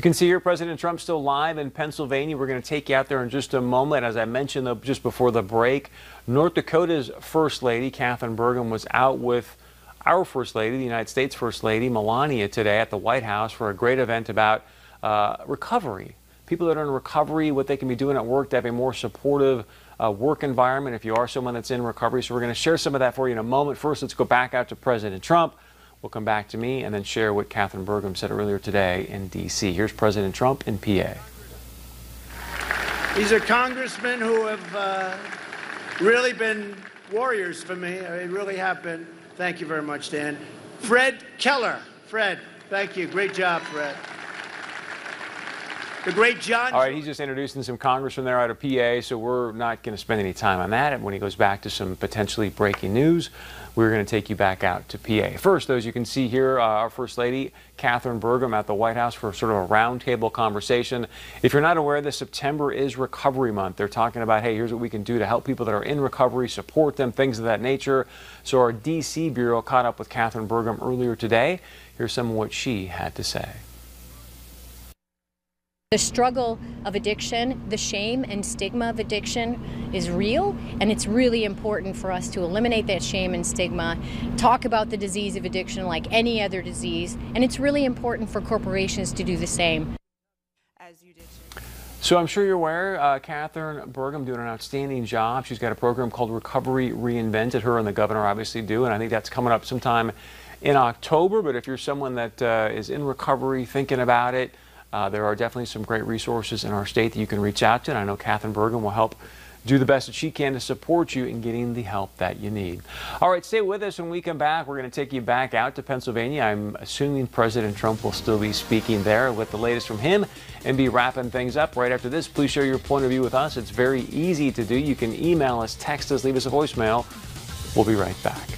You can see here President Trump still live in Pennsylvania. We're going to take you out there in just a moment. As I mentioned though, just before the break, North Dakota's First Lady, Kathryn Burgum, was out with our First Lady, the United States First Lady, Melania, today at the White House for a great event about uh, recovery. People that are in recovery, what they can be doing at work to have a more supportive uh, work environment if you are someone that's in recovery. So we're going to share some of that for you in a moment. First, let's go back out to President Trump. We'll come back to me and then share what Kathryn Burgum said earlier today in D.C. Here's President Trump in PA. These are congressmen who have uh, really been warriors for me. They really have been. Thank you very much, Dan. Fred Keller. Fred, thank you. Great job, Fred. The great John. All right, he's just introducing some congressmen there out of PA, so we're not going to spend any time on that. And when he goes back to some potentially breaking news, we're going to take you back out to PA. First, as you can see here, uh, our First Lady, Kathryn Burgum, at the White House for sort of a roundtable conversation. If you're not aware, this September is Recovery Month. They're talking about, hey, here's what we can do to help people that are in recovery, support them, things of that nature. So our D.C. Bureau caught up with Kathryn Burgum earlier today. Here's some of what she had to say. The struggle of addiction, the shame and stigma of addiction is real, and it's really important for us to eliminate that shame and stigma, talk about the disease of addiction like any other disease, and it's really important for corporations to do the same. So I'm sure you're aware, uh, Kathryn Burgum doing an outstanding job. She's got a program called Recovery Reinvented. Her and the governor obviously do, and I think that's coming up sometime in October. But if you're someone that uh, is in recovery, thinking about it, uh, there are definitely some great resources in our state that you can reach out to, and I know Kathryn Burgum will help do the best that she can to support you in getting the help that you need. All right, stay with us when we come back. We're going to take you back out to Pennsylvania. I'm assuming President Trump will still be speaking there with the latest from him and be wrapping things up right after this. Please share your point of view with us. It's very easy to do. You can email us, text us, leave us a voicemail. We'll be right back.